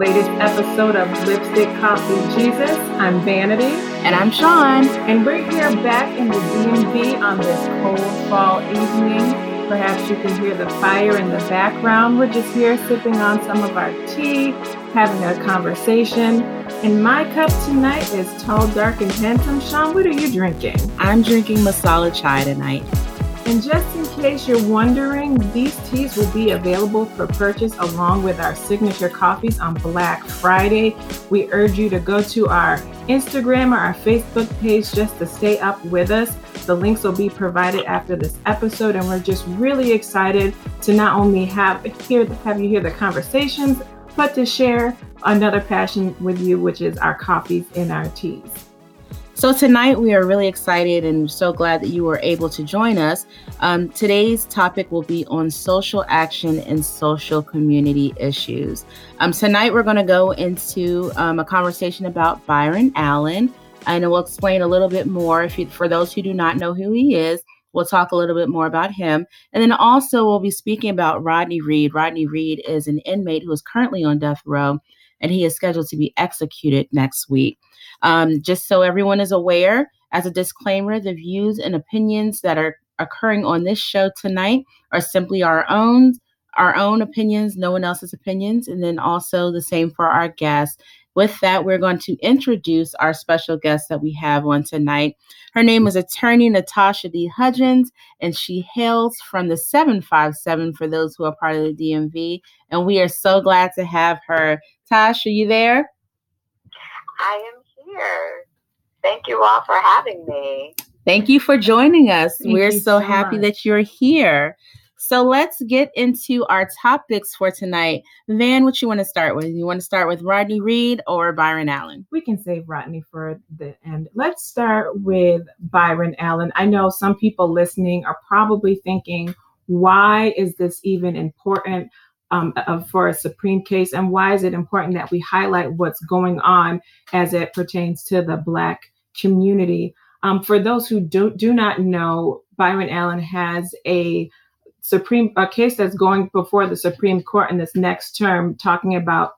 latest episode of Lipstick Coffee Jesus. I'm Vanity. And I'm Sean. And we're here back in the DMV on this cold fall evening. Perhaps you can hear the fire in the background. We're just here sipping on some of our tea, having a conversation. And my cup tonight is tall, dark, and handsome. Sean, what are you drinking? I'm drinking masala chai tonight. And just in case you're wondering, these teas will be available for purchase along with our signature coffees on Black Friday. We urge you to go to our Instagram or our Facebook page just to stay up with us. The links will be provided after this episode, and we're just really excited to not only have hear have you hear the conversations, but to share another passion with you, which is our coffees and our teas. So, tonight we are really excited and so glad that you were able to join us. Um, today's topic will be on social action and social community issues. Um, tonight we're going to go into um, a conversation about Byron Allen, and we'll explain a little bit more. If you, for those who do not know who he is, we'll talk a little bit more about him. And then also we'll be speaking about Rodney Reed. Rodney Reed is an inmate who is currently on death row, and he is scheduled to be executed next week. Um, just so everyone is aware, as a disclaimer, the views and opinions that are occurring on this show tonight are simply our own, our own opinions, no one else's opinions, and then also the same for our guests. With that, we're going to introduce our special guest that we have on tonight. Her name is attorney Natasha D. Hudgens, and she hails from the 757 for those who are part of the DMV. And we are so glad to have her. Tash, are you there? I am here. Thank you all for having me. Thank you for joining us. Thank We're so, so happy much. that you're here. So let's get into our topics for tonight. Van, what you want to start with? You want to start with Rodney Reed or Byron Allen? We can save Rodney for the end. Let's start with Byron Allen. I know some people listening are probably thinking, why is this even important? Um, uh, for a Supreme case, and why is it important that we highlight what's going on as it pertains to the Black community? Um, for those who do, do not know, Byron Allen has a Supreme a case that's going before the Supreme Court in this next term, talking about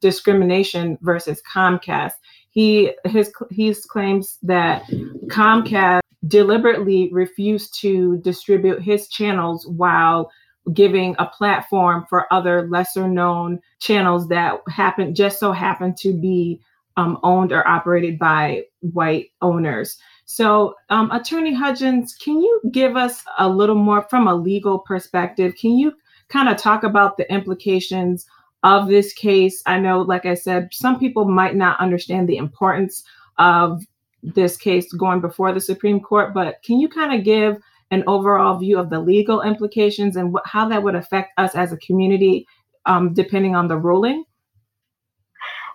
discrimination versus Comcast. He his he claims that Comcast deliberately refused to distribute his channels while giving a platform for other lesser known channels that happen just so happen to be um, owned or operated by white owners. So, um, Attorney Hudgens, can you give us a little more from a legal perspective? Can you kind of talk about the implications of this case? I know, like I said, some people might not understand the importance of this case going before the Supreme Court, but can you kind of give an overall view of the legal implications and what, how that would affect us as a community, um, depending on the ruling?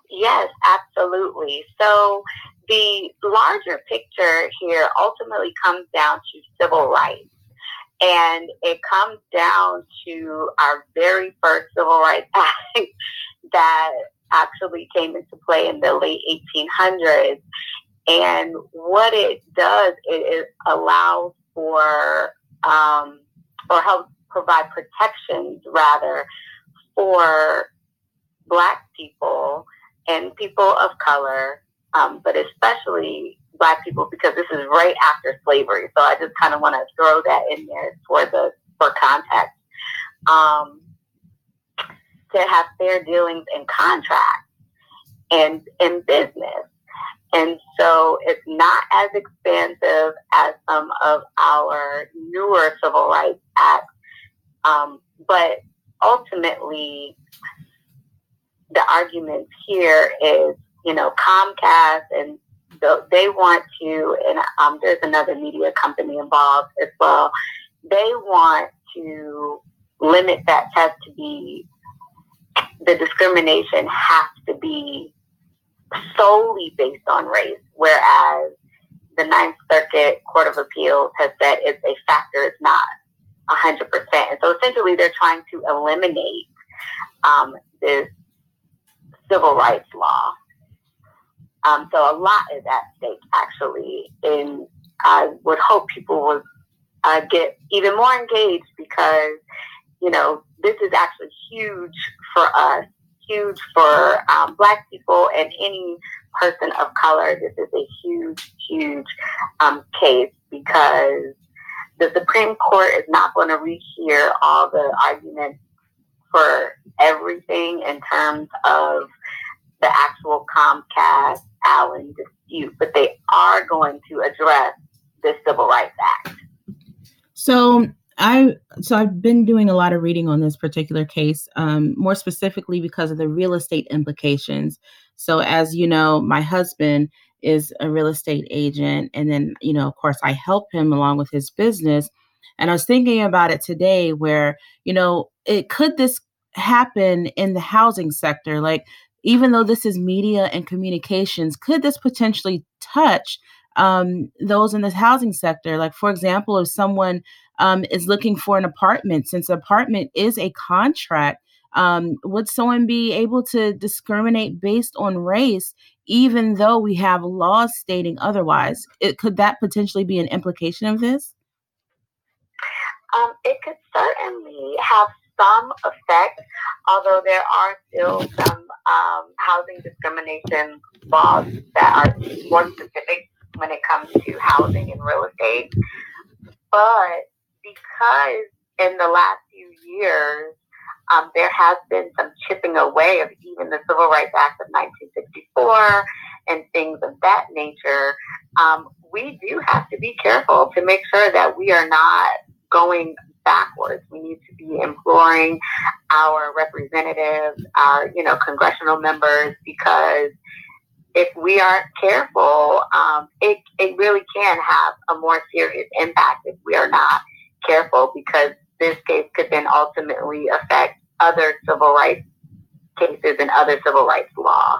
Yes, absolutely. So the larger picture here ultimately comes down to civil rights. And it comes down to our very first Civil Rights Act that actually came into play in the late 1800s. And what it does, it, it allows for um, or help provide protections rather for black people and people of color, um, but especially black people because this is right after slavery. So I just kind of want to throw that in there for the for context. Um, to have fair dealings in contracts and in business. And so it's not as expansive as some of our newer civil rights acts. Um, but ultimately, the argument here is, you know, Comcast and the, they want to, and um, there's another media company involved as well. They want to limit that test to be the discrimination has to be solely based on race, whereas the Ninth Circuit Court of Appeals has said it's a factor, it's not 100%. And so essentially they're trying to eliminate um, this civil rights law. Um, so a lot is at stake, actually. And I would hope people would uh, get even more engaged because, you know, this is actually huge for us huge for um, Black people and any person of color. This is a huge, huge um, case because the Supreme Court is not going to rehear all the arguments for everything in terms of the actual Comcast Allen dispute, but they are going to address the Civil Rights Act. So I so I've been doing a lot of reading on this particular case, um, more specifically because of the real estate implications. So as you know, my husband is a real estate agent, and then you know, of course, I help him along with his business. And I was thinking about it today, where you know, it could this happen in the housing sector, like even though this is media and communications, could this potentially touch um, those in this housing sector? Like, for example, if someone um, is looking for an apartment, since apartment is a contract, um, would someone be able to discriminate based on race, even though we have laws stating otherwise? It, could that potentially be an implication of this? Um, it could certainly have some effect, although there are still some um, housing discrimination laws that are more specific when it comes to housing and real estate. But because in the last few years, um, there has been some chipping away of even the Civil Rights Act of 1964 and things of that nature, um, we do have to be careful to make sure that we are not going backwards. We need to be imploring our representatives, our you know congressional members, because if we aren't careful, um, it it really can have a more serious impact if we are not careful. Because this case could then ultimately affect other civil rights cases and other civil rights law.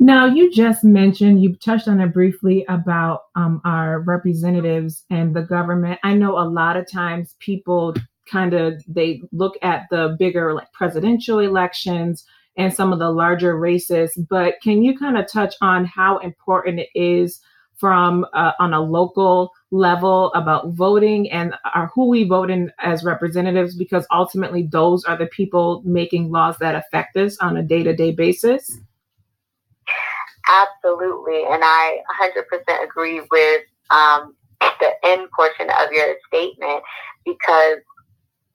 Now, you just mentioned, you touched on it briefly about um, our representatives and the government. I know a lot of times people kind of they look at the bigger like presidential elections and some of the larger races, but can you kind of touch on how important it is from uh, on a local level about voting and are who we vote in as representatives because ultimately those are the people making laws that affect us on a day-to-day basis? Absolutely. And I 100% agree with um, the end portion of your statement because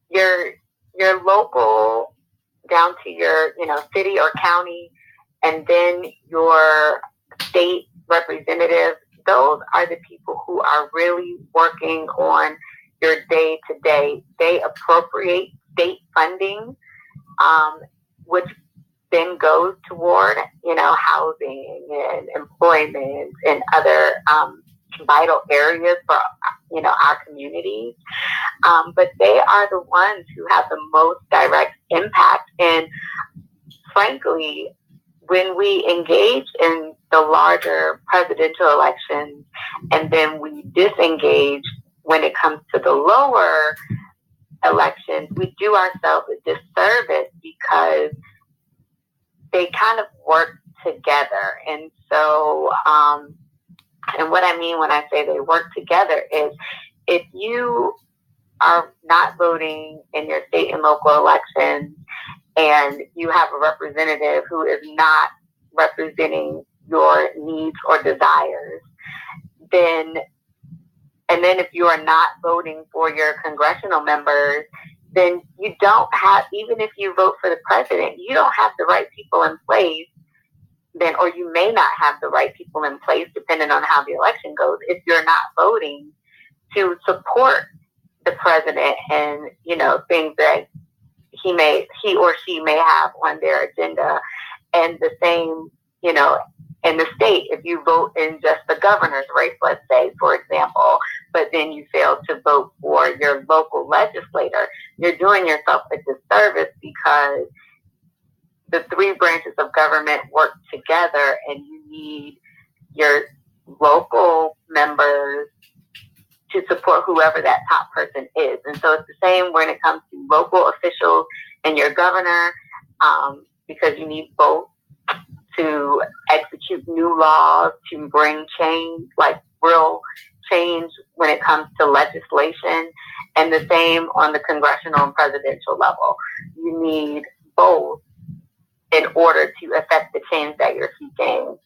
your your local down to your you know city or county and then your state representative those are the people who are really working on your day to day they appropriate state funding um, which then goes toward, you know, housing and employment and other um, vital areas for, you know, our communities. Um, but they are the ones who have the most direct impact. And frankly, when we engage in the larger presidential elections and then we disengage when it comes to the lower elections, we do ourselves a disservice because they kind of work together. And so, um, and what I mean when I say they work together is if you are not voting in your state and local elections and you have a representative who is not representing your needs or desires, then and then if you are not voting for your congressional members, then you don't have, even if you vote for the president, you don't have the right people in place then, or you may not have the right people in place depending on how the election goes if you're not voting to support the president and, you know, things that he may, he or she may have on their agenda. And the same, you know, in the state, if you vote in just the governor's race, let's say, for example, but then you fail to vote for your local legislator, you're doing yourself a disservice because the three branches of government work together and you need your local members to support whoever that top person is. And so it's the same when it comes to local officials and your governor, um, because you need both to execute new laws, to bring change, like real change when it comes to legislation, and the same on the congressional and presidential level. You need both in order to affect the change that you're seeking.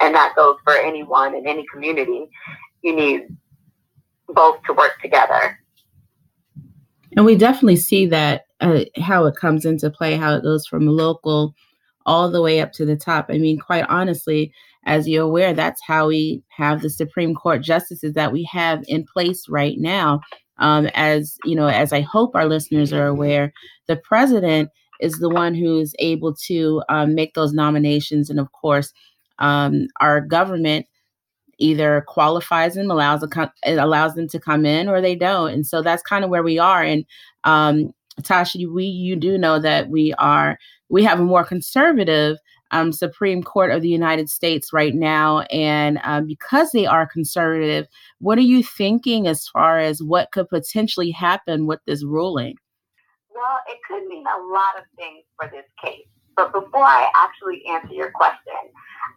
And that goes for anyone in any community. You need both to work together. And we definitely see that uh, how it comes into play, how it goes from local all the way up to the top. I mean, quite honestly, as you're aware, that's how we have the Supreme Court justices that we have in place right now. Um, as you know, as I hope our listeners are aware, the president is the one who is able to um, make those nominations, and of course, um, our government either qualifies them, allows a, it allows them to come in, or they don't. And so that's kind of where we are. And um, Tasha, we you do know that we are we have a more conservative um, Supreme Court of the United States right now, and um, because they are conservative, what are you thinking as far as what could potentially happen with this ruling? Well, it could mean a lot of things for this case. But before I actually answer your question,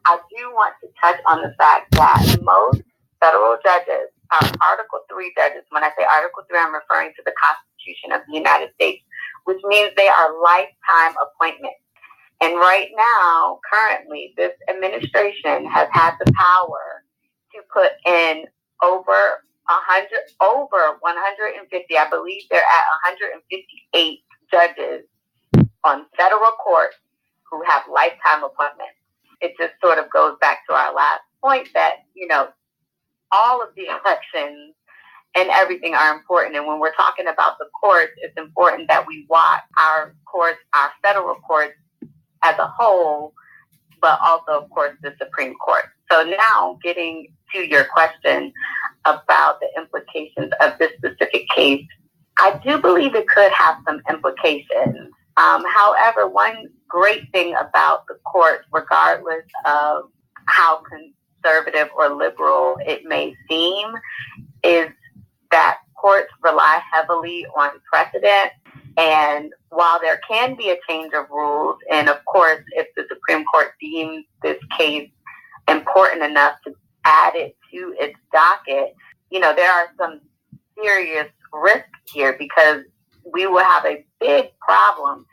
I do want to touch on the fact that most federal judges are Article 3 judges. When I say Article 3, I'm referring to the Constitution of the United States, which means they are lifetime appointments. And right now, currently, this administration has had the power to put in over 100, over 150, I believe they're at 158 judges on federal courts who have lifetime appointments. It just sort of goes back to our last point that, you know, all of the elections and everything are important. And when we're talking about the courts, it's important that we watch our courts, our federal courts as a whole, but also, of course, the Supreme Court. So now getting to your question about the implications of this specific case, I do believe it could have some implications. Um, however, one great thing about the court, regardless of how conservative or liberal it may seem, is that courts rely heavily on precedent. And while there can be a change of rules, and of course, if the Supreme Court deems this case important enough to add it to its docket, you know, there are some serious risks here because we will have a big problem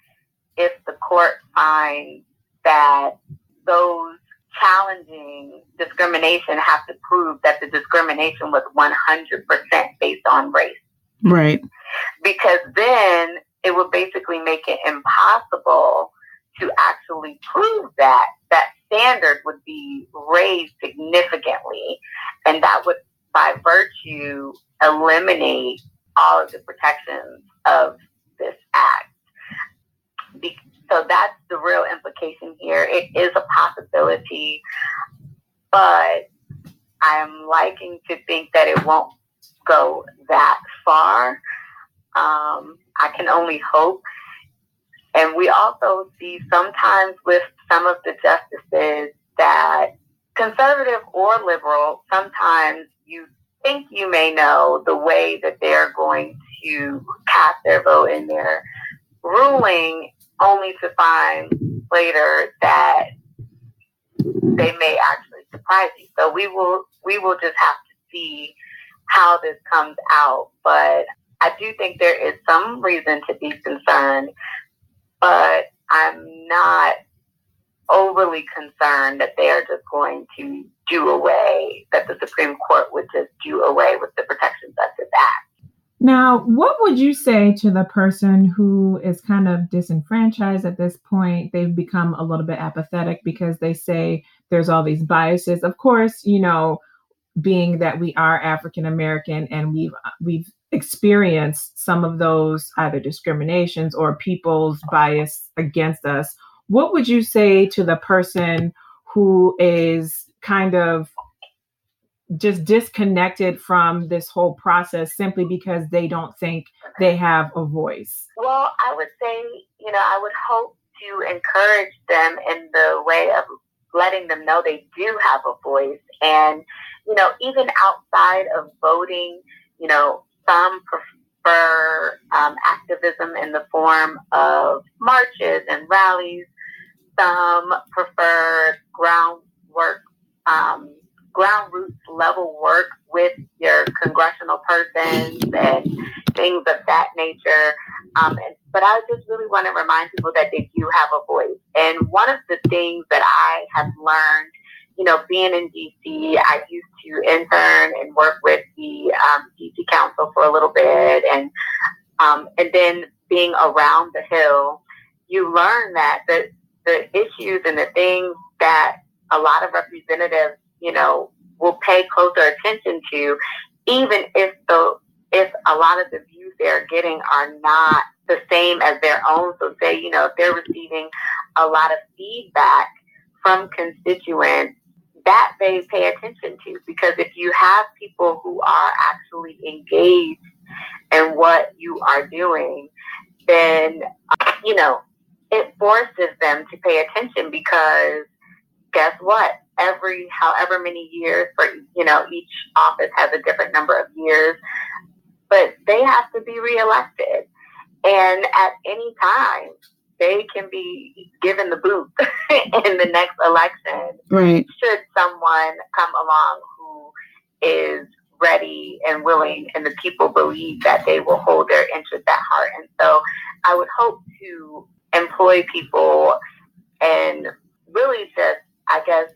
if the court finds that those challenging discrimination have to prove that the discrimination was 100% based on race. Right. Because then it would basically make it impossible to actually prove that. That standard would be raised significantly, and that would, by virtue, eliminate all of the protections of this act. So that's the real implication here. It is a possibility, but I'm liking to think that it won't go that far. Um, I can only hope. And we also see sometimes with some of the justices that conservative or liberal, sometimes you think you may know the way that they're going to cast their vote in their ruling only to find later that they may actually surprise you. So we will we will just have to see how this comes out. But I do think there is some reason to be concerned, but I'm not overly concerned that they are just going to do away, that the Supreme Court would just do away with the protections of this act. Now, what would you say to the person who is kind of disenfranchised at this point? They've become a little bit apathetic because they say there's all these biases. Of course, you know, being that we are African American and we've we've experienced some of those either discriminations or people's bias against us. What would you say to the person who is kind of just disconnected from this whole process simply because they don't think they have a voice? Well, I would say, you know, I would hope to encourage them in the way of letting them know they do have a voice. And, you know, even outside of voting, you know, some prefer um, activism in the form of marches and rallies. Some prefer groundwork um, ground roots level work with your congressional persons and things of that nature. Um, and, but I just really want to remind people that they do have a voice. And one of the things that I have learned, you know, being in DC, I used to intern and work with the um, DC Council for a little bit, and um, and then being around the Hill, you learn that the the issues and the things that a lot of representatives, you know, will pay closer attention to, even if the if a lot of the views they're getting are not the same as their own. So say, you know, if they're receiving a lot of feedback from constituents, that they pay attention to because if you have people who are actually engaged in what you are doing, then you know it forces them to pay attention because guess what? Every however many years for you know each office has a different number of years, but they have to be reelected, and at any time they can be given the boot in the next election. Right. Should someone come along who is ready and willing, and the people believe that they will hold their interest at heart. And so I would hope to employ people and really just, I guess,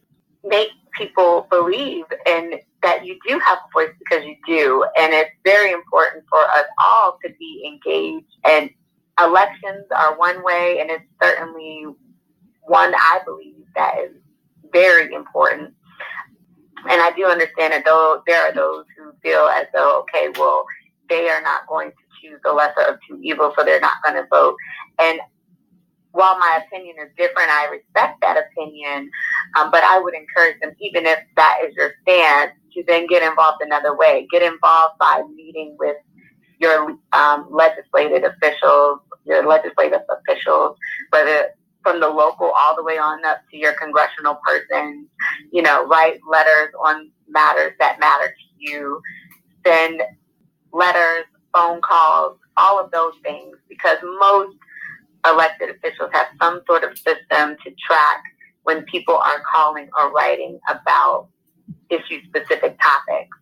make people believe in that you do have a voice because you do. And it's very important for us all to be engaged. And elections are one way, and it's certainly one I believe that is very important. And I do understand that though there are those who feel as though, okay, well, they are not going to choose the lesser of two evils, so they're not going to vote. And while my opinion is different, I respect that opinion. Um, but I would encourage them, even if that is your stance, to then get involved another way. Get involved by meeting with your um, legislative officials, your legislative officials, whether from the local all the way on up to your congressional person. You know, write letters on matters that matter to you. Send letters, phone calls, all of those things, because most elected officials have some sort of system to track when people are calling or writing about issue specific topics.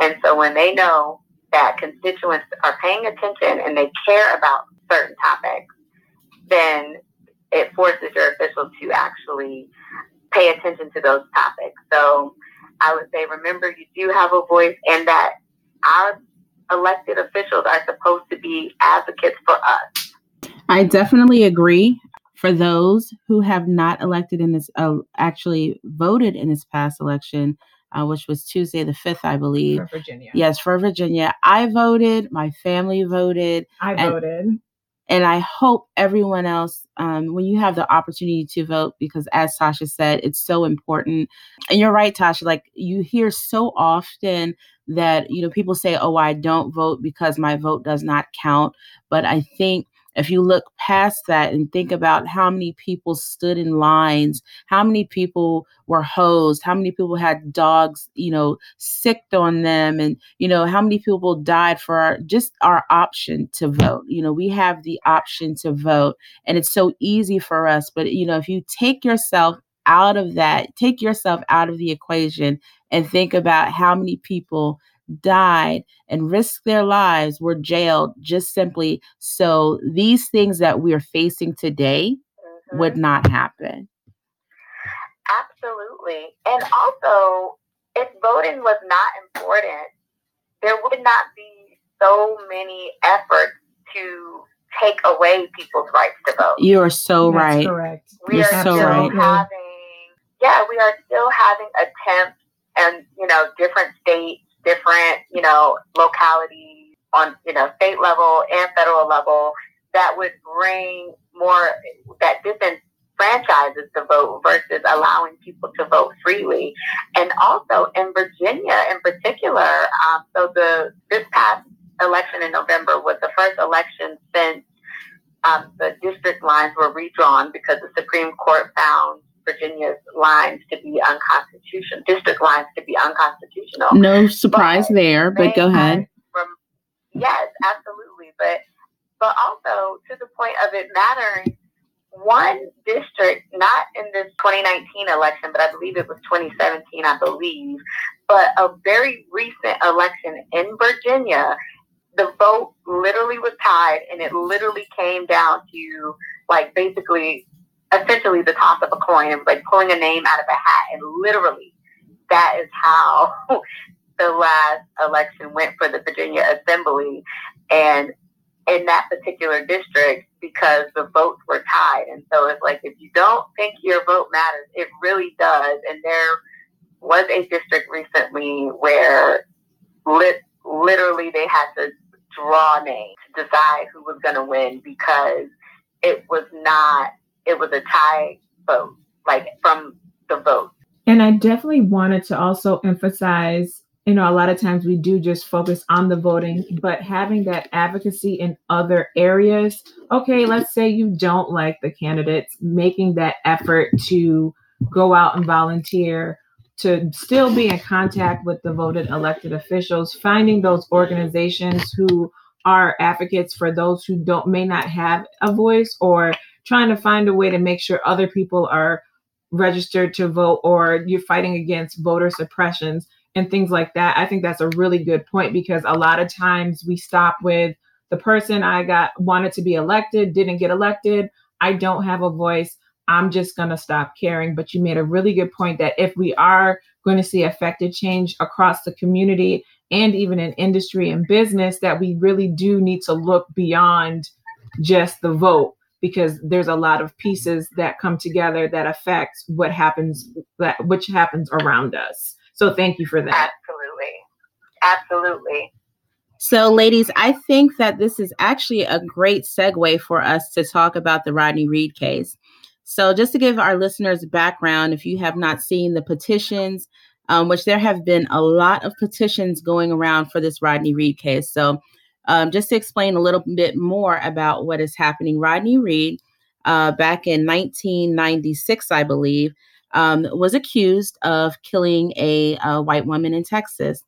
And so when they know that constituents are paying attention and they care about certain topics, then it forces your officials to actually pay attention to those topics. So I would say, remember, you do have a voice and that our elected officials are supposed to be advocates for us. I definitely agree. For those who have not elected in this, uh, actually voted in this past election, uh, which was Tuesday the 5th, I believe. For Virginia. Yes, for Virginia. I voted. My family voted. I and, voted. And I hope everyone else, um, when you have the opportunity to vote, because as Tasha said, it's so important. And you're right, Tasha, like you hear so often that, you know, people say, oh, I don't vote because my vote does not count. But I think if you look past that and think about how many people stood in lines, how many people were hosed, how many people had dogs, you know, sicked on them, and you know, how many people died for our just our option to vote. You know, we have the option to vote, and it's so easy for us. But you know, if you take yourself out of that, take yourself out of the equation and think about how many people died and risked their lives, were jailed just simply so these things that we are facing today mm-hmm. would not happen. Absolutely. And also, if voting was not important, there would not be so many efforts to take away people's rights to vote. You are so That's right. Correct. We You're are so still right. having, yeah, we are still having attempts and you know different states different, you know, localities on, you know, state level and federal level that would bring more, that disenfranchises the vote versus allowing people to vote freely. And also in Virginia in particular, um, so the, this past election in November was the first election since um, the district lines were redrawn because the Supreme Court found Virginia's lines to be unconstitutional, district lines to be unconstitutional. No surprise but there, but go ahead. From, yes, absolutely. But but also to the point of it mattering, one district, not in this 2019 election, but I believe it was 2017, I believe, but a very recent election in Virginia, the vote literally was tied, and it literally came down to like basically, essentially the toss of a coin. It was like pulling a name out of a hat, and literally, that is how the last election went for the Virginia Assembly, and in that particular district because the votes were tied. And so it's like if you don't think your vote matters, it really does. And there was a district recently where lit, literally they had to draw names to decide who was going to win because it was not, it was a tie vote, like from the vote. And I definitely wanted to also emphasize you know, a lot of times we do just focus on the voting, but having that advocacy in other areas. Okay, let's say you don't like the candidates, making that effort to go out and volunteer, to still be in contact with the voted elected officials, finding those organizations who are advocates for those who don't may not have a voice or trying to find a way to make sure other people are registered to vote or you're fighting against voter suppressions and things like that. I think that's a really good point because a lot of times we stop with the person I got wanted to be elected, didn't get elected. I don't have a voice. I'm just going to stop caring. But you made a really good point that if we are going to see effective change across the community and even in industry and business, that we really do need to look beyond just the vote because there's a lot of pieces that come together that affect what happens that which happens around us. So thank you for that. Absolutely. Absolutely. So, ladies, I think that this is actually a great segue for us to talk about the Rodney Reed case. So, just to give our listeners background, if you have not seen the petitions, um, which there have been a lot of petitions going around for this Rodney Reed case. So, um, just to explain a little bit more about what is happening, Rodney Reed, uh, back in 1996, I believe, um, was accused of killing a, a white woman in Texas.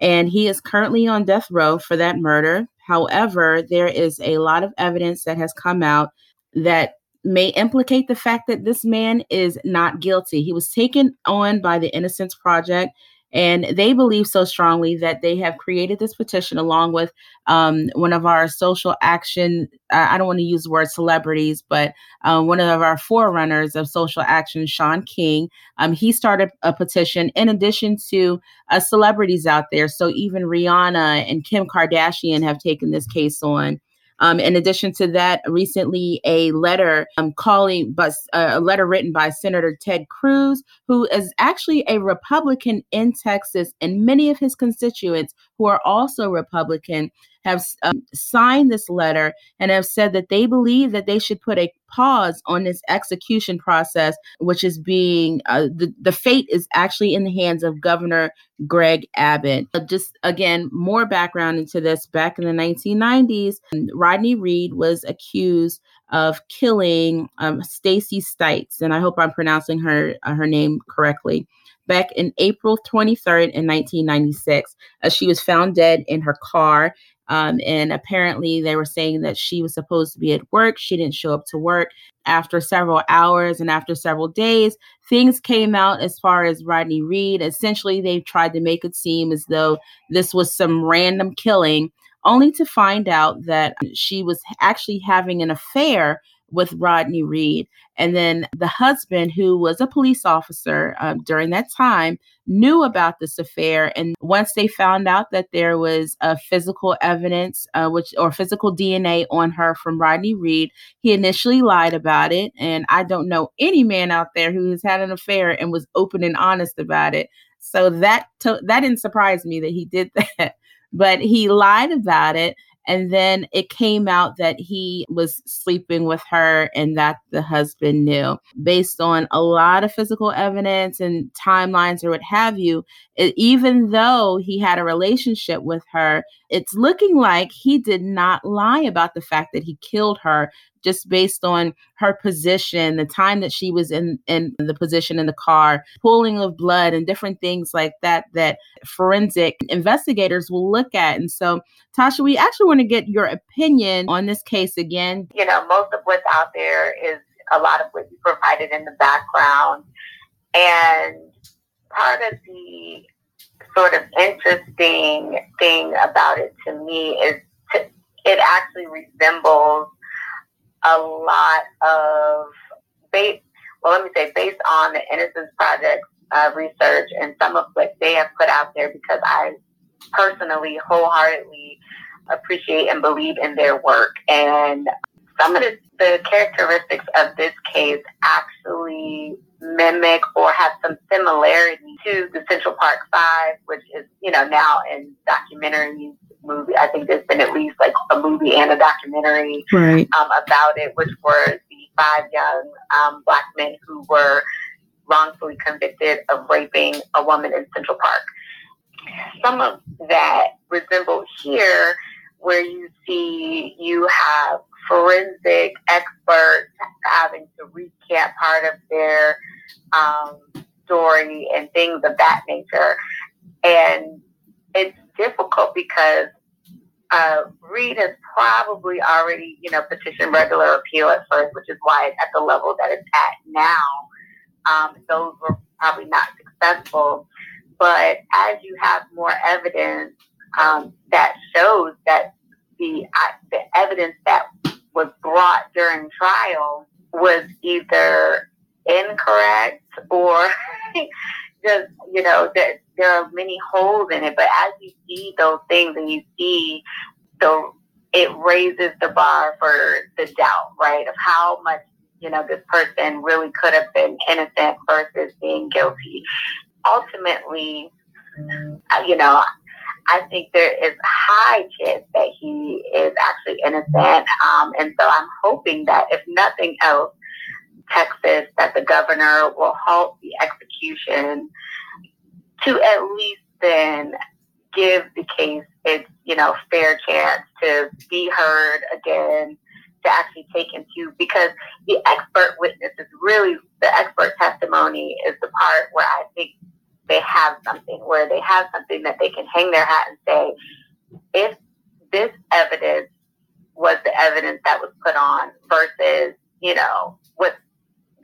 And he is currently on death row for that murder. However, there is a lot of evidence that has come out that may implicate the fact that this man is not guilty. He was taken on by the Innocence Project and they believe so strongly that they have created this petition along with um, one of our social action, I don't want to use the word celebrities, but um, one of our forerunners of social action, Shaun King. Um, he started a petition in addition to uh, celebrities out there. So even Rihanna and Kim Kardashian have taken this case on. Um, in addition to that, recently a letter um, calling, but uh, a letter written by Senator Ted Cruz, who is actually a Republican in Texas, and many of his constituents who are also Republican have um, signed this letter and have said that they believe that they should put a pause on this execution process, which is being uh, the, the fate is actually in the hands of Governor Greg Abbott. Uh, just again, more background into this. Back in the 1990s, Rodney Reed was accused of killing um, Stacey Stites, and I hope I'm pronouncing her uh, her name correctly back in April 23rd in 1996. Uh, she was found dead in her car um, and apparently, they were saying that she was supposed to be at work. She didn't show up to work. After several hours and after several days, things came out as far as Rodney Reed. Essentially, they tried to make it seem as though this was some random killing, only to find out that she was actually having an affair with Rodney Reed. And then the husband, who was a police officer um, during that time, knew about this affair. And once they found out that there was a physical evidence, uh, which or physical DNA on her from Rodney Reed, he initially lied about it. And I don't know any man out there who has had an affair and was open and honest about it. So that to- that didn't surprise me that he did that. But he lied about it and then it came out that he was sleeping with her and that the husband knew. Based on a lot of physical evidence and timelines or what have you, it, even though he had a relationship with her, it's looking like he did not lie about the fact that he killed her just based on her position, the time that she was in in the position in the car, pooling of blood and different things like that that forensic investigators will look at. And so, Tasha, we actually want to get your opinion on this case again. You know, most of what's out there is a lot of what you provided in the background. And part of the sort of interesting thing about it to me is to, it actually resembles a lot of based well let me say based on the innocence project uh, research and some of what they have put out there because i personally wholeheartedly appreciate and believe in their work. And some of the, the characteristics of this case actually mimic or have some similarity to the Central Park Five, which is, you know, now in documentaries, movie. I think there's been at least like a movie and a documentary right. um, about it, which were the five young um, black men who were wrongfully convicted of raping a woman in Central Park. Some of that resemble here, where you see you have forensic experts having to recant part of their um, story and things of that nature. And it's difficult because uh, Reed has probably already, you know, petitioned regular appeal at first, which is why it's at the level that it's at now. Um, those were probably not successful. But as you have more evidence um, that shows that the uh, the evidence that was brought during trial was either incorrect or just you know that there are many holes in it. But as you see those things and you see the it raises the bar for the doubt, right, of how much you know this person really could have been innocent versus being guilty. Ultimately, uh, you know, I think there is high chance that he is actually innocent. Um, and so I'm hoping that if nothing else, Texas, that the governor will halt the execution to at least then give the case its, you know, fair chance to be heard again, to actually take into, because the expert witness is really, the expert testimony is the part where I think they have something, where they have something that they can hang their hat and say, if this evidence was the evidence that was put on versus, you know, what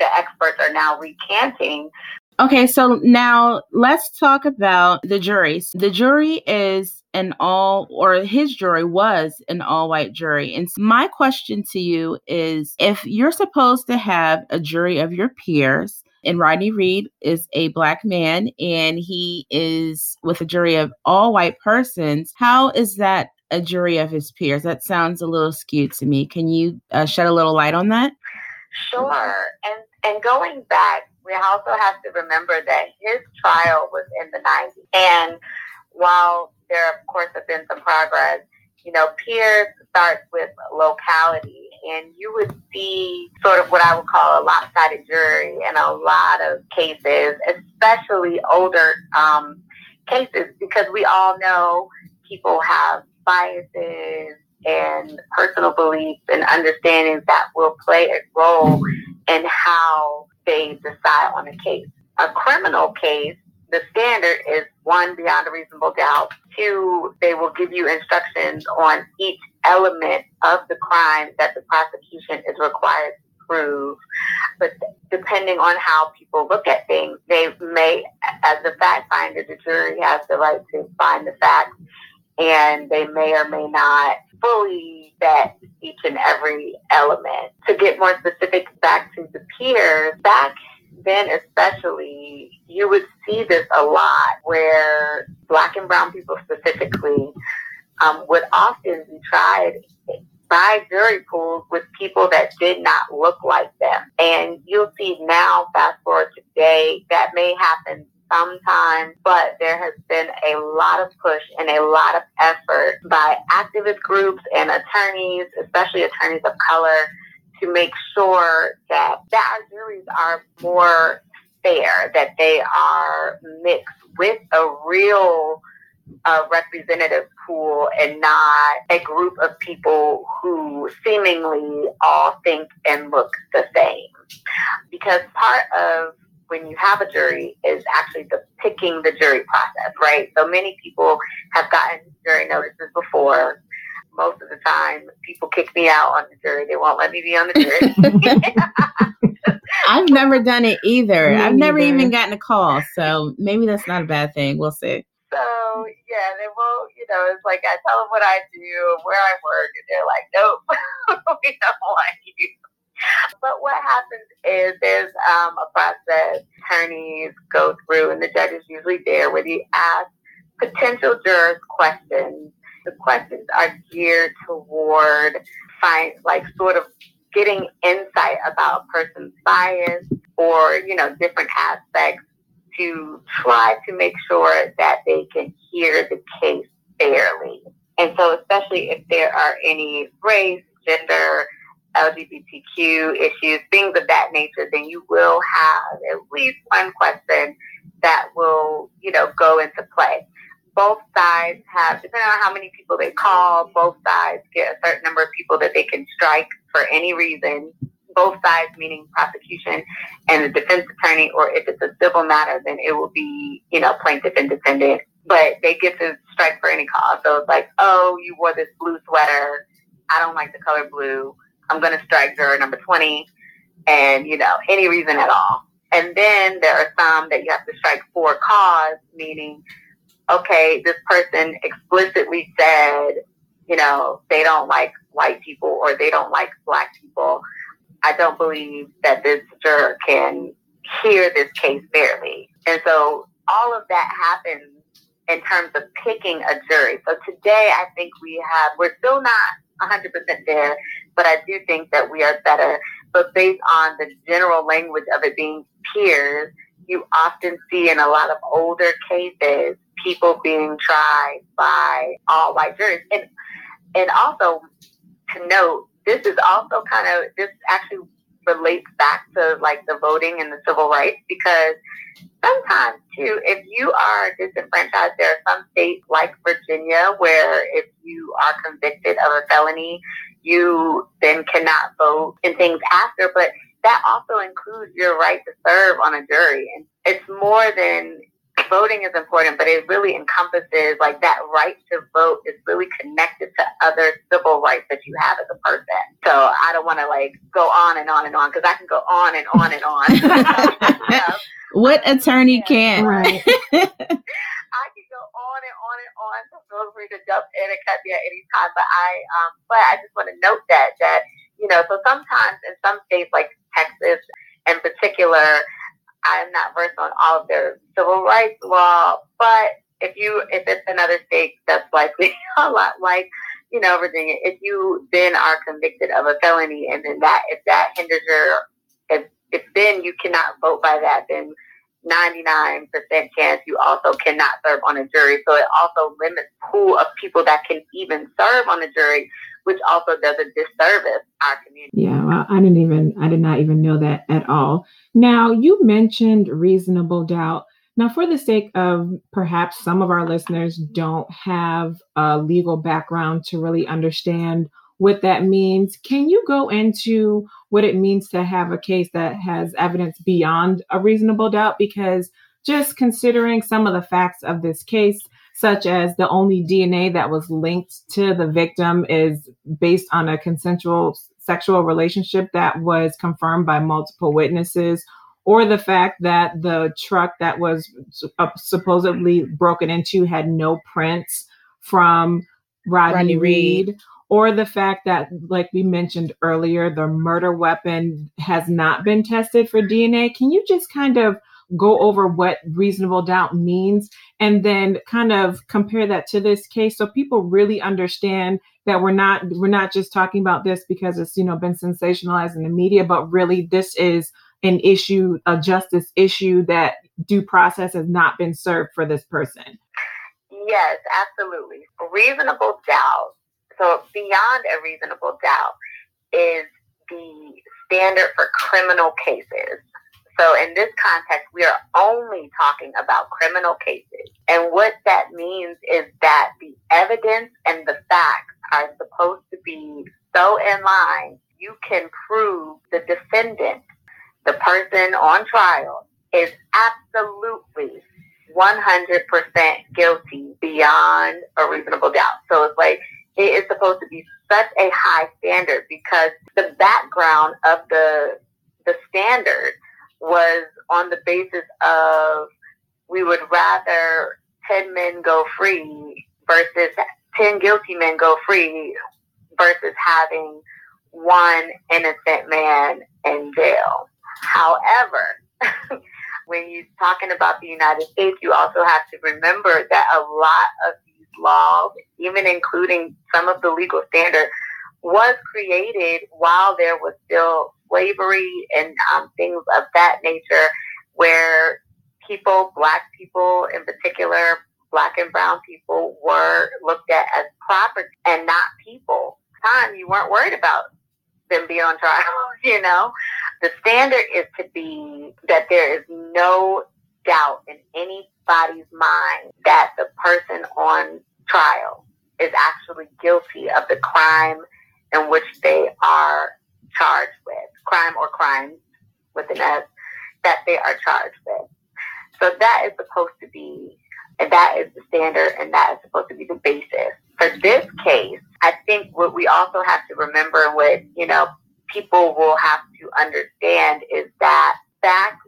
the experts are now recanting. Okay, so now let's talk about the jury. The jury is an all, or his jury was an all white jury. And my question to you is if you're supposed to have a jury of your peers, and Rodney Reed is a black man and he is with a jury of all white persons. How is that a jury of his peers? That sounds a little skewed to me. Can you uh, shed a little light on that? Sure. And and going back, we also have to remember that his trial was in the 90s. And while there, of course, have been some progress, you know, peers starts with locality and you would see sort of what I would call a lopsided jury in a lot of cases, especially older um, cases, because we all know people have biases and personal beliefs and understandings that will play a role in how they decide on a case. A criminal case, the standard is one, beyond a reasonable doubt. Two, they will give you instructions on each element of the crime that the prosecution is required to prove. But depending on how people look at things, they may, as the fact finder, the jury has the right to find the facts, and they may or may not fully vet each and every element. To get more specific back to the peers, back then especially, you would see this a lot where black and brown people specifically um, would often be tried by jury pools with people that did not look like them. And you'll see now, fast forward today, that may happen sometimes, but there has been a lot of push and a lot of effort by activist groups and attorneys, especially attorneys of color, to make sure that, that our juries are more fair, that they are mixed with a real uh, representative pool and not a group of people who seemingly all think and look the same. Because part of when you have a jury is actually the picking the jury process, right? So many people have gotten jury notices before. Most of the time, people kick me out on the jury. They won't let me be on the jury. I've never done it either. Me I've never either. even gotten a call. So maybe that's not a bad thing. We'll see. so yeah, they won't, You know, it's like I tell them what I do, where I work, and they're like, "Nope, we don't want you." But what happens is there's um, a process attorneys go through, and the judge is usually there where you ask potential jurors questions. The questions are geared toward find like sort of getting insight about a person's bias or you know different aspects to try to make sure that they can hear the case fairly. And so, especially if there are any race, gender, LGBTQ issues, things of that nature, then you will have at least one question that will, you know, go into play. Both sides have, depending on how many people they call, both sides get a certain number of people that they can strike for any reason. Both sides, meaning prosecution and the defense attorney, or if it's a civil matter, then it will be, you know, plaintiff and defendant. But they get to strike for any cause. So it's like, oh, you wore this blue sweater. I don't like the color blue I'm going to strike juror number 20 and, you know, any reason at all. And then there are some that you have to strike for cause, meaning, okay, this person explicitly said, you know, they don't like white people or they don't like black people. I don't believe that this juror can hear this case fairly. And so all of that happens in terms of picking a jury. So today I think we have, we're still not 100% there, but I do think that we are better. But based on the general language of it being peers, you often see in a lot of older cases people being tried by all white juries. And and also to note, this is also kind of this actually relates back to like the voting and the civil rights because sometimes too, if you are disenfranchised, there are some states like Virginia where if you are convicted of a felony, you then cannot vote and things after. But that also includes your right to serve on a jury. And it's more than voting is important, but it really encompasses like that right to vote is really connected to other civil rights that you have as a person. So I don't want to like go on and on and on because I can go on and on and on. What attorney can? Right. I can go on and on and on. So feel free to jump in and cut me at any time. But I, um, but I just want to note that that you know, so sometimes in some states like Texas, in particular, I'm not versed on all of their civil rights law, but if you if it's another state that's likely a lot like you know Virginia, if you then are convicted of a felony and then that if that hinders your if if then you cannot vote by that, then 99% chance you also cannot serve on a jury. So it also limits pool of people that can even serve on a jury, which also does a disservice our community. Yeah, well, I didn't even I did not even know that at all. Now you mentioned reasonable doubt. Now, for the sake of perhaps some of our listeners don't have a legal background to really understand what that means, can you go into what it means to have a case that has evidence beyond a reasonable doubt because just considering some of the facts of this case, such as the only DNA that was linked to the victim is based on a consensual sexual relationship that was confirmed by multiple witnesses, or the fact that the truck that was uh, supposedly broken into had no prints from Rodney, Rodney Reed. Reed or the fact that, like we mentioned earlier, the murder weapon has not been tested for DNA. Can you just kind of go over what reasonable doubt means and then kind of compare that to this case so people really understand that we're not we're not just talking about this because it's you know been sensationalized in the media but really this is an issue a justice issue that due process has not been served for this person yes absolutely reasonable doubt so beyond a reasonable doubt is the standard for criminal cases. So in this context, we are only talking about criminal cases. And what that means is that the evidence and the facts are supposed to be so in line, you can prove the defendant, the person on trial, is absolutely 100% guilty beyond a reasonable doubt. So it's like it is supposed to be such a high standard because the background of the the standard was on the basis of we would rather 10 men go free versus 10 guilty men go free versus having one innocent man in jail. However, when you're talking about the United States, you also have to remember that a lot of laws, even including some of the legal standard, was created while there was still slavery and um, things of that nature, where people, black people in particular, black and brown people, were looked at as property and not people. Time you weren't worried about them being on trial, you know. The standard is to be that there is no doubt in anybody's mind that the person on trial is actually guilty of the crime in which they are charged with, crime or crimes with an S, that they are charged with. So that is supposed to be, and that is the standard, and that is supposed to be the basis. For this case, I think what we also have to remember, what, you know, people will have to understand is that back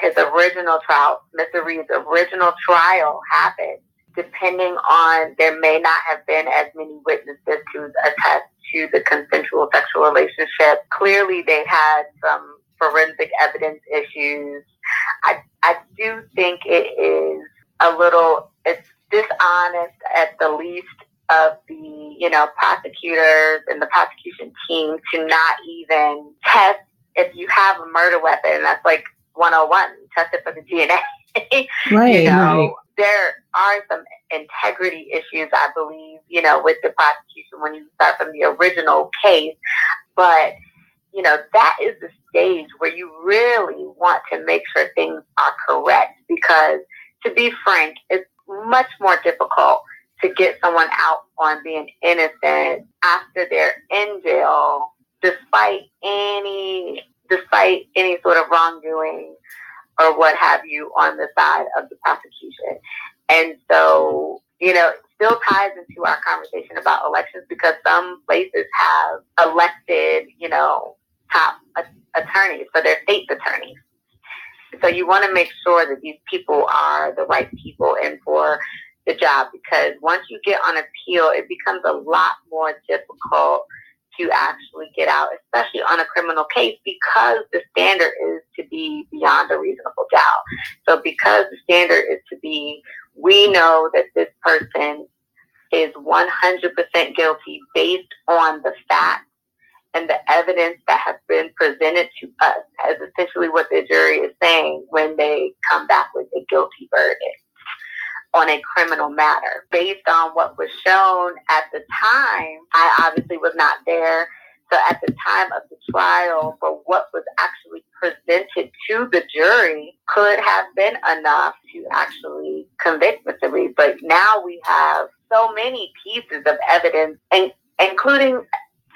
his original trial, Mr. Reed's original trial happened, depending on there may not have been as many witnesses to attest to the consensual sexual relationship. Clearly, they had some forensic evidence issues. I, I do think it is a little, it's dishonest at the least of the, you know, prosecutors and the prosecution team to not even test if you have a murder weapon. That's like 101, test it for the DNA. right, you know, right. there are some integrity issues, I believe, you know, with the prosecution when you start from the original case. But, you know, that is the stage where you really want to make sure things are correct because, to be frank, it's much more difficult to get someone out on being innocent after they're in jail, despite any despite any sort of wrongdoing or what have you on the side of the prosecution. And so, you know, it still ties into our conversation about elections because some places have elected, you know, top attorneys for their state attorneys. So you want to make sure that these people are the right people and for the job because once you get on appeal, it becomes a lot more difficult to actually get out, especially on a criminal case, because the standard is to be beyond a reasonable doubt. So, because the standard is to be, we know that this person is 100% guilty based on the facts and the evidence that has been presented to us, as essentially what the jury is saying when they come back with a guilty verdict on a criminal matter. Based on what was shown at the time, I obviously was not there. So at the time of the trial, for what was actually presented to the jury could have been enough to actually convict Mr. Reed. But now we have so many pieces of evidence, and including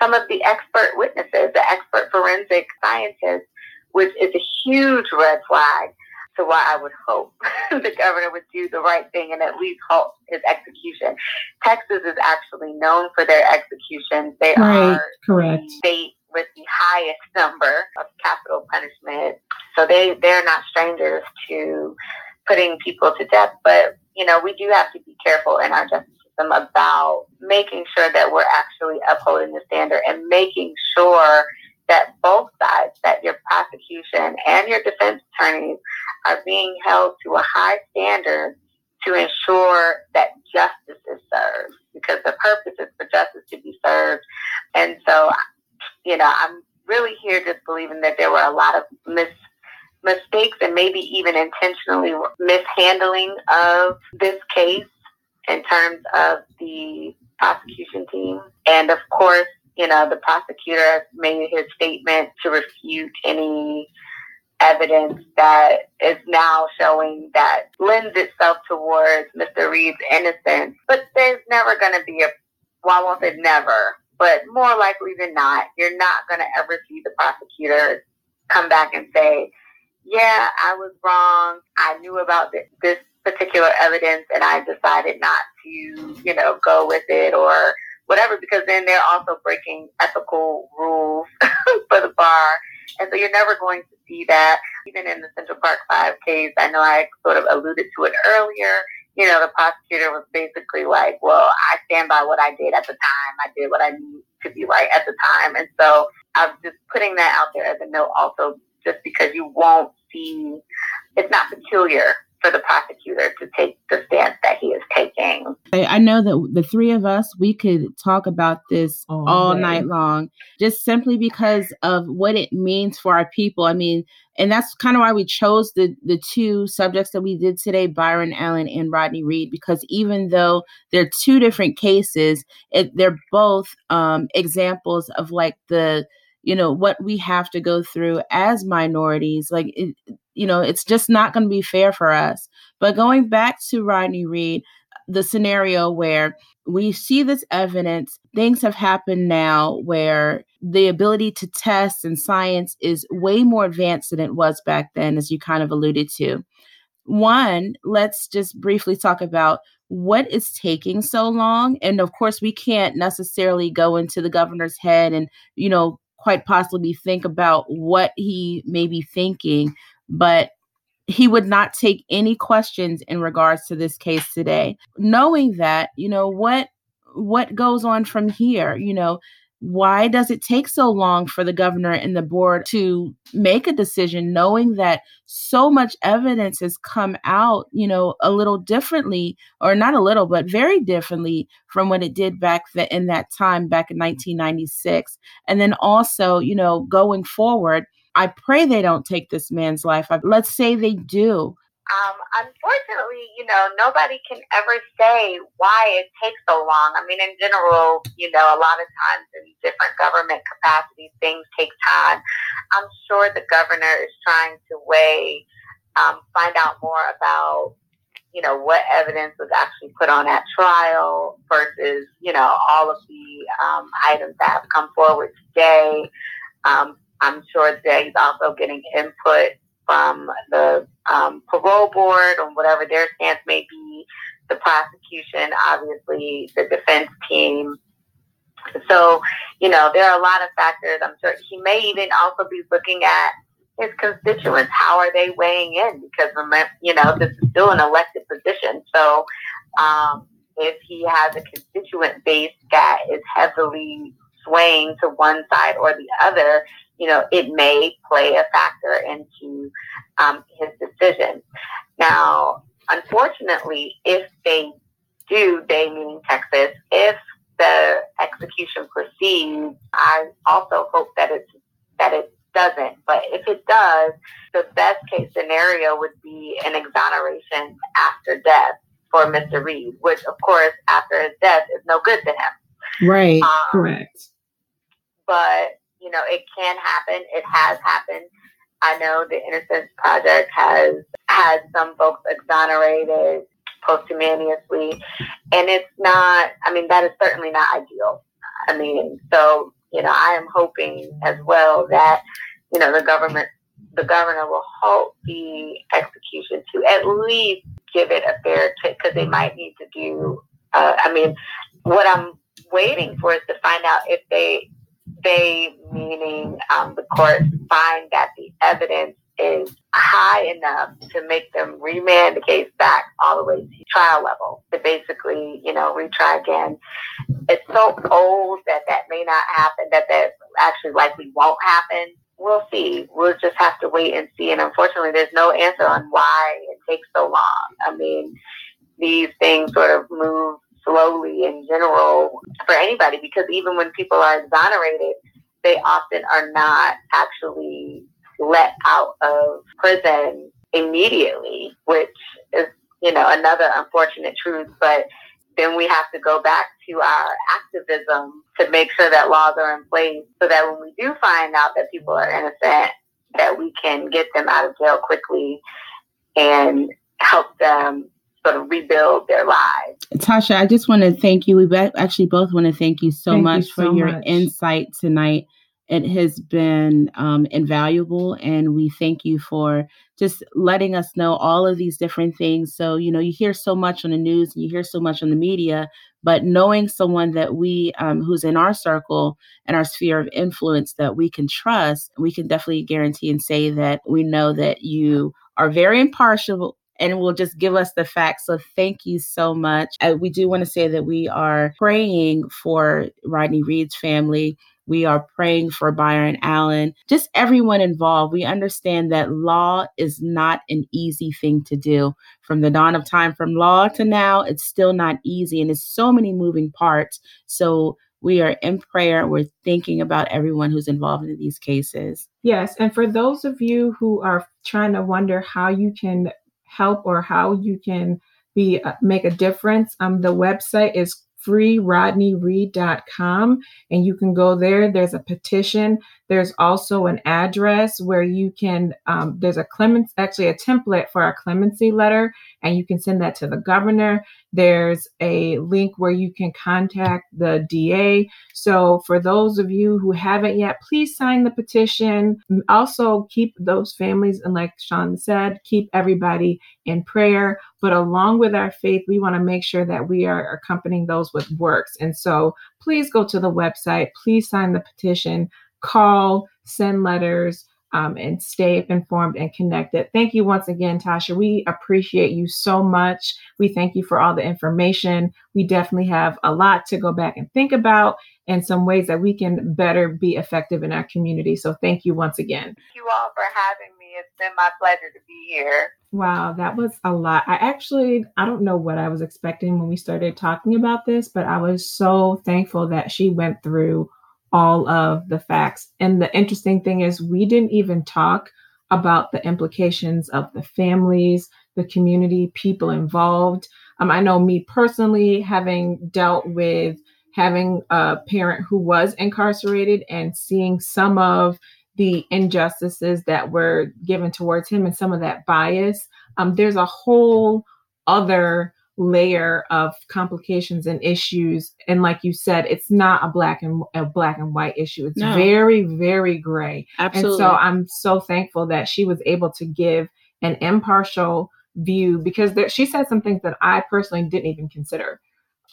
some of the expert witnesses, the expert forensic scientists, which is a huge red flag to why I would hope the governor would do the right thing and at least halt his execution. Texas is actually known for their executions. They right, are correct. the state with the highest number of capital punishment. So they, they're not strangers to putting people to death. But, you know, we do have to be careful in our justice system about making sure that we're actually upholding the standard and making sure that both sides, that your prosecution and your defense attorneys are being held to a high standard to ensure that justice is served because the purpose is for justice to be served. And so, you know, I'm really here just believing that there were a lot of mis- mistakes and maybe even intentionally mishandling of this case in terms of the prosecution team. And of course, you know, the prosecutor made his statement to refute any evidence that is now showing that lends itself towards Mr. Reed's innocence. But there's never going to be a, well, I won't say never, but more likely than not, you're not going to ever see the prosecutor come back and say, yeah, I was wrong. I knew about this, this particular evidence and I decided not to, you know, go with it or whatever, because then they're also breaking ethical rules for the bar. And so you're never going to see that. Even in the Central Park Five case, I know I sort of alluded to it earlier. you know, the prosecutor was basically like, well, I stand by what I did at the time. I did what I knew to be right at the time. And so I'm just putting that out there as a note also, just because you won't see, it's not peculiar for the prosecutor to take the stance that he is taking. I know that the three of us, we could talk about this all, all night long, just simply because of what it means for our people. I mean, and that's kind of why we chose the the two subjects that we did today, Byron Allen and Rodney Reed, because even though they're two different cases, it, they're both um, examples of like the you know what we have to go through as minorities like it, you know it's just not going to be fair for us. But going back to rodney reed the scenario where we see this evidence things have happened now where the ability to test and science is way more advanced than it was back then as you kind of alluded to. One let's just briefly talk about what is taking so long and of course we can't necessarily go into the governor's head and you know quite possibly think about what he may be thinking, but he would not take any questions in regards to this case today. Knowing that, you know, what what goes on from here, you know, why does it take so long for the governor and the board to make a decision knowing that so much evidence has come out you know a little differently or not a little but very differently from what it did back the, in that time back in 1996 and then also you know going forward i pray they don't take this man's life let's say they do um, unfortunately, you know, nobody can ever say why it takes so long. I mean, in general, you know, a lot of times in different government capacities, things take time. I'm sure the governor is trying to weigh, um, find out more about, you know, what evidence was actually put on at trial versus, you know, all of the um, items that have come forward today. Um, I'm sure that he's also getting input from the um, parole board or whatever their stance may be, the prosecution, obviously, the defense team. So, you know, there are a lot of factors. I'm sure he may even also be looking at his constituents. How are they weighing in? Because, you know, this is still an elected position. So, um, if he has a constituent base that is heavily swaying to one side or the other, you know, it may play a factor into um, his decision. Now, unfortunately, if they do, they meaning Texas, if the execution proceeds, I also hope that it's that it doesn't. But if it does, the best case scenario would be an exoneration after death for Mr. Reed, which of course after his death is no good to him. Right. Um, correct. But you know, it can happen. It has happened. I know the Innocence Project has had some folks exonerated posthumously, and it's not. I mean, that is certainly not ideal. I mean, so you know, I am hoping as well that you know the government, the governor will halt the execution to at least give it a fair check because they might need to do. Uh, I mean, what I'm waiting for is to find out if they they, meaning um, the court, find that the evidence is high enough to make them remand the case back all the way to trial level to basically, you know, retry again. It's so old that that may not happen, that that actually likely won't happen. We'll see. We'll just have to wait and see. And unfortunately, there's no answer on why it takes so long. I mean, these things sort of move slowly in general for anybody because even when people are exonerated, they often are not actually let out of prison immediately, which is, you know, another unfortunate truth. But then we have to go back to our activism to make sure that laws are in place so that when we do find out that people are innocent, that we can get them out of jail quickly and help them sort of rebuild their lives. Tasha, I just want to thank you. We actually both want to thank you so thank much you so for your much. insight tonight. It has been um, invaluable, and we thank you for just letting us know all of these different things. So, you know, you hear so much on the news and you hear so much on the media, but knowing someone that we, um, who's in our circle and our sphere of influence that we can trust, we can definitely guarantee and say that we know that you are very impartial and will just give us the facts. So thank you so much. Uh, we do want to say that we are praying for Rodney Reed's family. We are praying for Byron Allen, just everyone involved. We understand that law is not an easy thing to do. From the dawn of time, from law to now, it's still not easy, and it's so many moving parts. So we are in prayer. We're thinking about everyone who's involved in these cases. Yes. And for those of you who are trying to wonder how you can help or how you can be uh, make a difference, um, the website is freerodneyreed.com and you can go there. There's a petition. There's also an address where you can, um, there's a clemency, actually a template for a clemency letter, and you can send that to the governor. There's a link where you can contact the DA. So for those of you who haven't yet, please sign the petition. Also keep those families, and like Sean said, keep everybody in prayer. But along with our faith, we want to make sure that we are accompanying those with works. And so please go to the website, please sign the petition call, send letters, um, and stay informed and connected. Thank you once again, Tasha. We appreciate you so much. We thank you for all the information. We definitely have a lot to go back and think about and some ways that we can better be effective in our community. So thank you once again. Thank you all for having me. It's been my pleasure to be here. Wow, that was a lot. I actually, I don't know what I was expecting when we started talking about this, but I was so thankful that she went through all of the facts. And the interesting thing is, we didn't even talk about the implications of the families, the community, people involved. Um, I know me personally, having dealt with having a parent who was incarcerated and seeing some of the injustices that were given towards him and some of that bias, um, there's a whole other layer of complications and issues and like you said it's not a black and a black and white issue it's no. very very gray Absolutely. and so i'm so thankful that she was able to give an impartial view because there, she said some things that i personally didn't even consider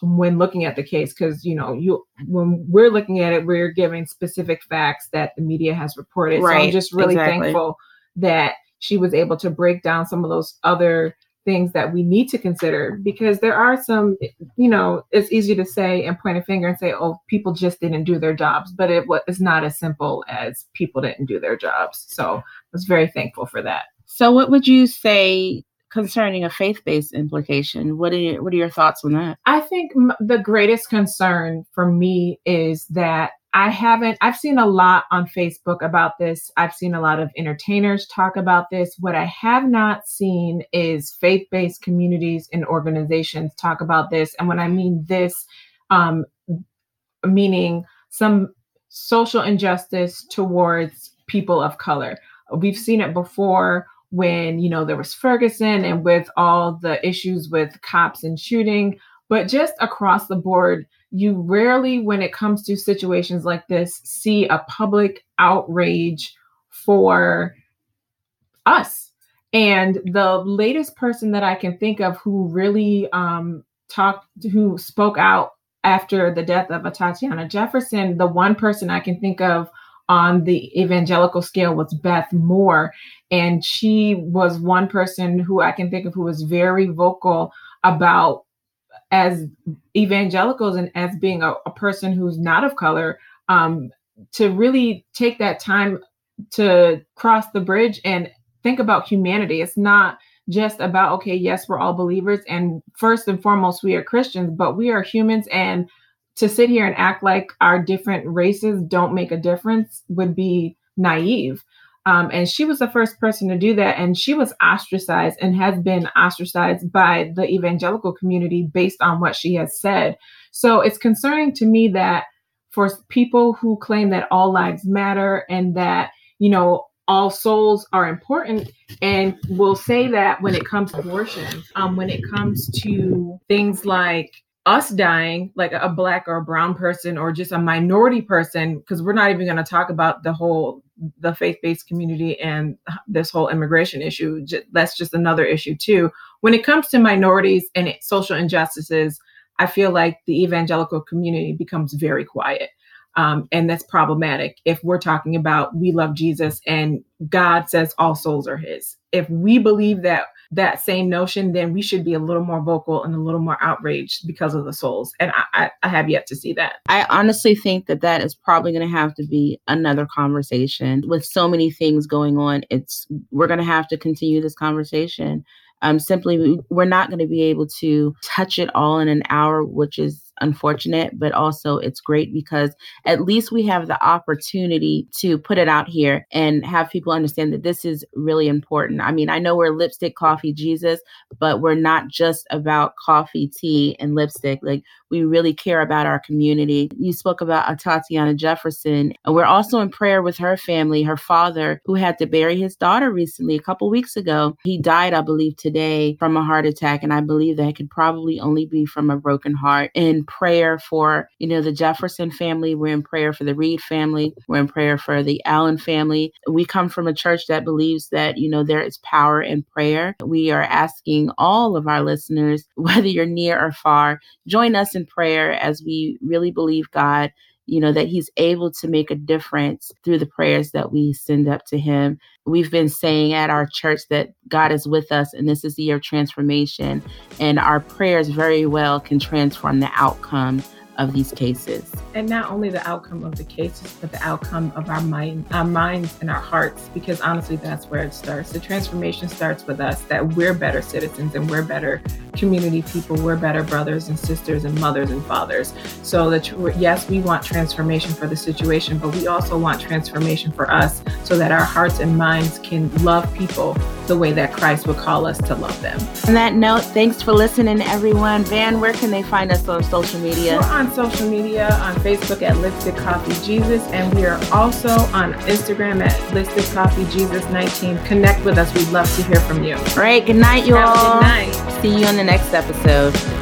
when looking at the case because you know you when we're looking at it we're giving specific facts that the media has reported right. so i'm just really exactly. thankful that she was able to break down some of those other things that we need to consider because there are some, you know, it's easy to say and point a finger and say, oh, people just didn't do their jobs, but it was not as simple as people didn't do their jobs. So I was very thankful for that. So, what would you say concerning a faith-based implication? What are your, what are your thoughts on that? I think the greatest concern for me is that I haven't, I've seen a lot on Facebook about this. I've seen a lot of entertainers talk about this. What I have not seen is faith based communities and organizations talk about this. And when I mean this, um, meaning some social injustice towards people of color. We've seen it before when, you know, there was Ferguson and with all the issues with cops and shooting, but just across the board, you rarely, when it comes to situations like this, see a public outrage for us. And the latest person that I can think of who really um, talked, who spoke out after the death of Atatiana Jefferson, the one person I can think of on the evangelical scale was Beth Moore. And she was one person who I can think of who was very vocal about as evangelicals and as being a, a person who's not of color um, to really take that time to cross the bridge and think about humanity. It's not just about, okay, yes, we're all believers. And first and foremost, we are Christians, but we are humans. And to sit here and act like our different races don't make a difference would be naive. Um, and she was the first person to do that. And she was ostracized and has been ostracized by the evangelical community based on what she has said. So it's concerning to me that for people who claim that all lives matter and that, you know, all souls are important and will say that when it comes to abortion, um, when it comes to things like us dying, like a black or a brown person or just a minority person, because we're not even going to talk about the whole the faith-based community and this whole immigration issue. That's just another issue too. When it comes to minorities and social injustices, I feel like the evangelical community becomes very quiet. Um, and that's problematic if we're talking about we love Jesus and God says all souls are his. If we believe that that same notion, then we should be a little more vocal and a little more outraged because of the souls. And I, I, I have yet to see that. I honestly think that that is probably going to have to be another conversation with so many things going on. It's we're going to have to continue this conversation. Um, simply, we're not going to be able to touch it all in an hour, which is unfortunate, but also it's great because at least we have the opportunity to put it out here and have people understand that this is really important. I mean, I know we're lipstick, coffee, Jesus, but we're not just about coffee, tea, and lipstick. Like, we really care about our community. You spoke about uh, Tatiana Jefferson, and we're also in prayer with her family, her father, who had to bury his daughter recently, a couple weeks ago. He died, I believe, today from a heart attack, and I believe that could probably only be from a broken heart. And prayer for, you know, the Jefferson family. We're in prayer for the Reed family. We're in prayer for the Allen family. We come from a church that believes that, you know, there is power in prayer. We are asking all of our listeners, whether you're near or far, join us in prayer as we really believe God you know, that he's able to make a difference through the prayers that we send up to him. We've been saying at our church that God is with us and this is the year of transformation. And our prayers very well can transform the outcome of these cases. And not only the outcome of the cases, but the outcome of our mind, our minds and our hearts, because honestly, that's where it starts. The transformation starts with us that we're better citizens and we're better community people, we're better brothers and sisters and mothers and fathers. So that yes, we want transformation for the situation, but we also want transformation for us so that our hearts and minds can love people the way that Christ would call us to love them. On that note, thanks for listening, everyone. Van, where can they find us on social media? We're on social media on Facebook at Lipstick Coffee Jesus, and we are also on Instagram at Lipstick Coffee Jesus 19. Connect with us. We'd love to hear from you. All right. Good night, you Have all. Good night. See you on the next episode.